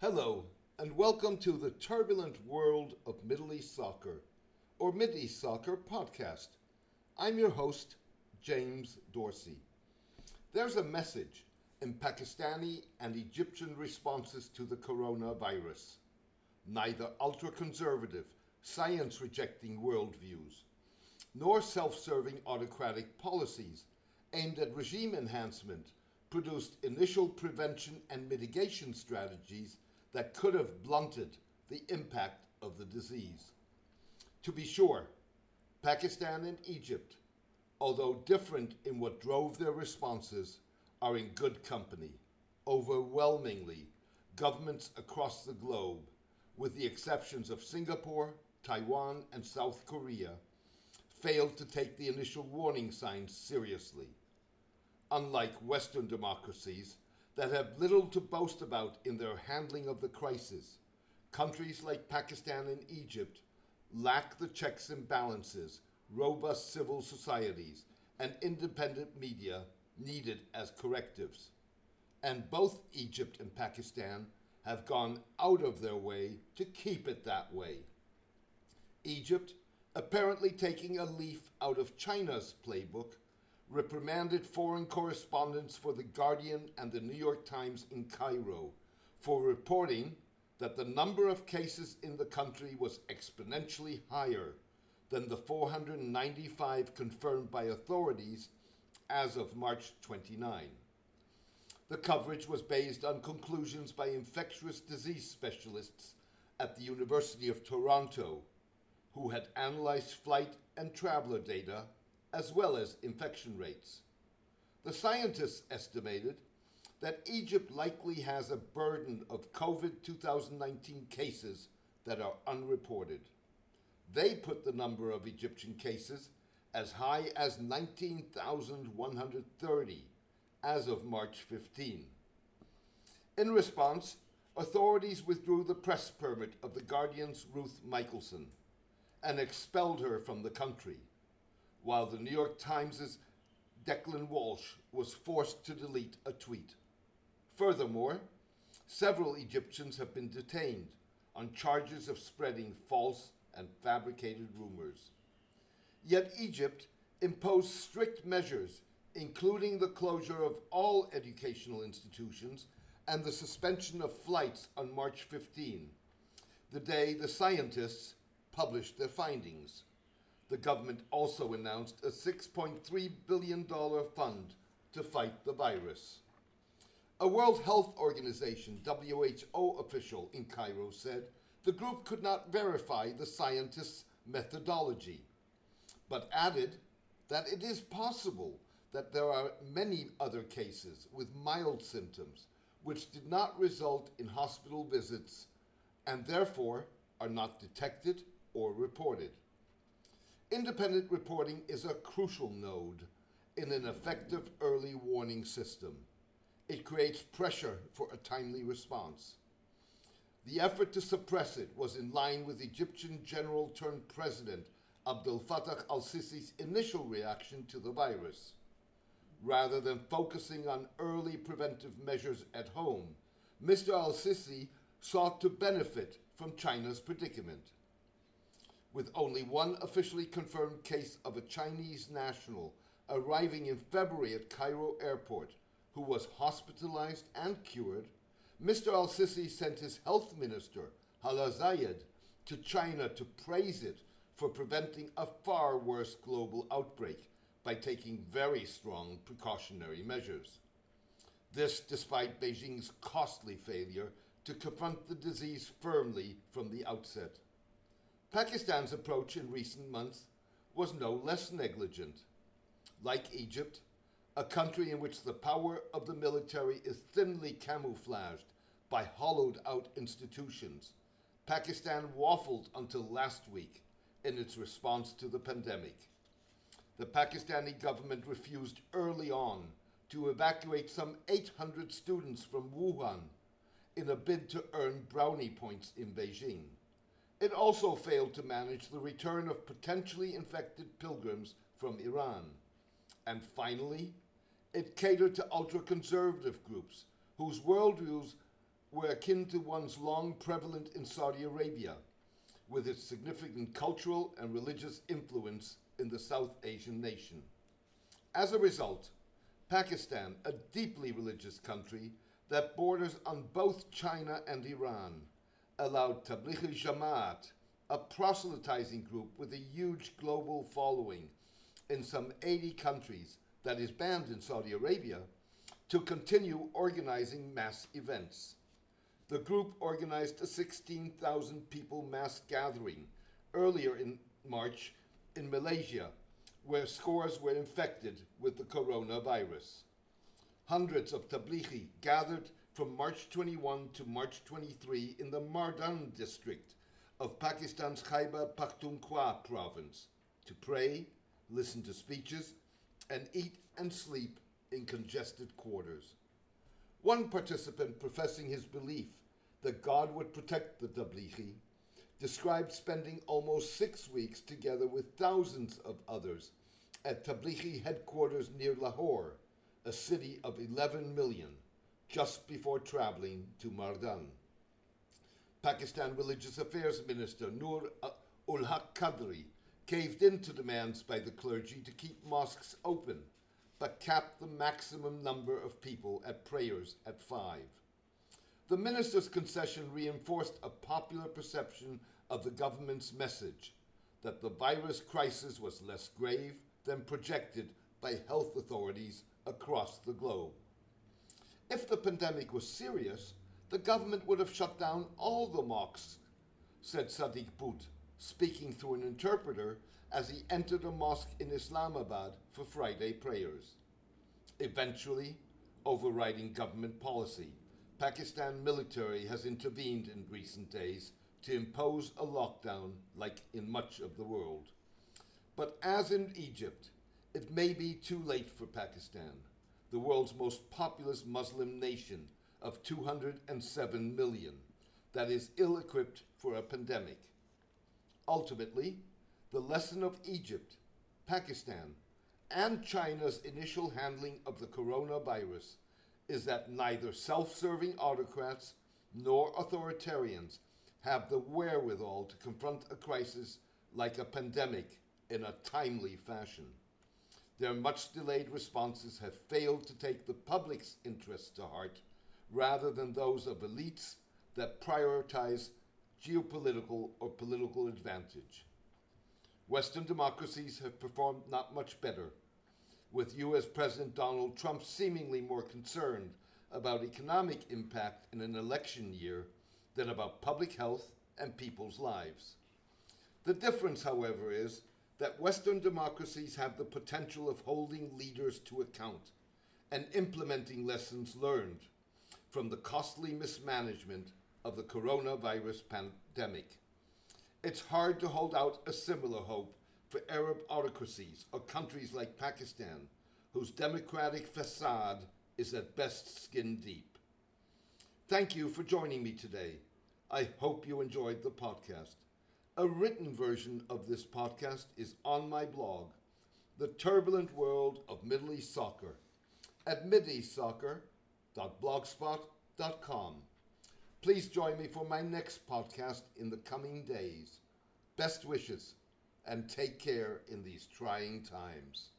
Hello, and welcome to the turbulent world of Middle East soccer, or Mid East Soccer podcast. I'm your host, James Dorsey. There's a message in Pakistani and Egyptian responses to the coronavirus. Neither ultra conservative, science rejecting worldviews, nor self serving autocratic policies aimed at regime enhancement produced initial prevention and mitigation strategies that could have blunted the impact of the disease. To be sure, Pakistan and Egypt, although different in what drove their responses, are in good company. Overwhelmingly, governments across the globe, with the exceptions of Singapore, Taiwan, and South Korea, failed to take the initial warning signs seriously. Unlike Western democracies that have little to boast about in their handling of the crisis, countries like Pakistan and Egypt lack the checks and balances, robust civil societies, and independent media needed as correctives. And both Egypt and Pakistan have gone out of their way to keep it that way. Egypt, apparently taking a leaf out of China's playbook, reprimanded foreign correspondents for The Guardian and The New York Times in Cairo for reporting that the number of cases in the country was exponentially higher than the 495 confirmed by authorities as of March 29. The coverage was based on conclusions by infectious disease specialists at the University of Toronto, who had analyzed flight and traveler data as well as infection rates. The scientists estimated that Egypt likely has a burden of COVID 2019 cases that are unreported. They put the number of Egyptian cases as high as 19,130 as of March 15. In response, authorities withdrew the press permit of The Guardian's Ruth Michaelson and expelled her from the country while the New York Times' Declan Walsh was forced to delete a tweet. Furthermore, several Egyptians have been detained on charges of spreading false and fabricated rumors. Yet Egypt imposed strict measures, including the closure of all educational institutions and the suspension of flights on March 15, the day the scientists published their findings the government also announced a $6.3 billion fund to fight the virus. A World Health Organization WHO official in Cairo said the group could not verify the scientists' methodology, but added that it is possible that there are many other cases with mild symptoms which did not result in hospital visits and therefore are not detected or reported. Independent reporting is a crucial node in an effective early warning system. It creates pressure for a timely response. The effort to suppress it was in line with Egyptian general turned president Abdel Fattah al Sisi's initial reaction to the virus. Rather than focusing on early preventive measures at home, Mr. al Sisi sought to benefit from China's predicament with only one officially confirmed case of a Chinese national arriving in February at Cairo airport who was hospitalized and cured, Mr. al Sisi sent his health minister, Hala Zayed, to China to praise it for preventing a far worse global outbreak by taking very strong precautionary measures. This despite Beijing's costly failure to confront the disease firmly from the outset. Pakistan's approach in recent months was no less negligent. Like Egypt, a country in which the power of the military is thinly camouflaged by hollowed out institutions, Pakistan waffled until last week in its response to the pandemic. The Pakistani government refused early on to evacuate some 800 students from Wuhan in a bid to earn brownie points in Beijing. It also failed to manage the return of potentially infected pilgrims from Iran. And finally, it catered to ultra conservative groups whose worldviews were akin to ones long prevalent in Saudi Arabia, with its significant cultural and religious influence in the South Asian nation. As a result, Pakistan, a deeply religious country that borders on both China and Iran, allowed Tablighi Jamaat, a proselytizing group with a huge global following in some 80 countries that is banned in Saudi Arabia, to continue organizing mass events. The group organized a 16,000 people mass gathering earlier in March in Malaysia, where scores were infected with the coronavirus. Hundreds of Tablighi gathered from March 21 to March 23 in the Mardan district of Pakistan's Khyber Pakhtunkhwa province to pray, listen to speeches, and eat and sleep in congested quarters. One participant professing his belief that God would protect the Tablighi described spending almost six weeks together with thousands of others at Tablighi headquarters near Lahore, a city of 11 million, just before traveling to Mardan. Pakistan Religious Affairs Minister Nur ul uh, Haq Qadri caved in to demands by the clergy to keep mosques open, but capped the maximum number of people at prayers at five. The minister's concession reinforced a popular perception of the government's message that the virus crisis was less grave than projected by health authorities across the globe. If the pandemic was serious, the government would have shut down all the mosques, said Sadiq Bhut, speaking through an interpreter as he entered a mosque in Islamabad for Friday prayers. Eventually, overriding government policy, Pakistan military has intervened in recent days to impose a lockdown like in much of the world. But as in Egypt, it may be too late for Pakistan, the world's most populous Muslim nation of 207 million, that is ill equipped for a pandemic. Ultimately, the lesson of Egypt, Pakistan, and China's initial handling of the coronavirus is that neither self serving autocrats nor authoritarians have the wherewithal to confront a crisis like a pandemic in a timely fashion. Their much delayed responses have failed to take the public's interests to heart rather than those of elites that prioritize geopolitical or political advantage. Western democracies have performed not much better, with US President Donald Trump seemingly more concerned about economic impact in an election year than about public health and people's lives. The difference, however, is that Western democracies have the potential of holding leaders to account and implementing lessons learned from the costly mismanagement of the coronavirus pandemic. It's hard to hold out a similar hope for Arab autocracies or countries like Pakistan, whose democratic facade is at best skin deep. Thank you for joining me today. I hope you enjoyed the podcast. A written version of this podcast is on my blog, The Turbulent World of Middle East Soccer, at mideastsoccer.blogspot.com. Please join me for my next podcast in the coming days. Best wishes and take care in these trying times.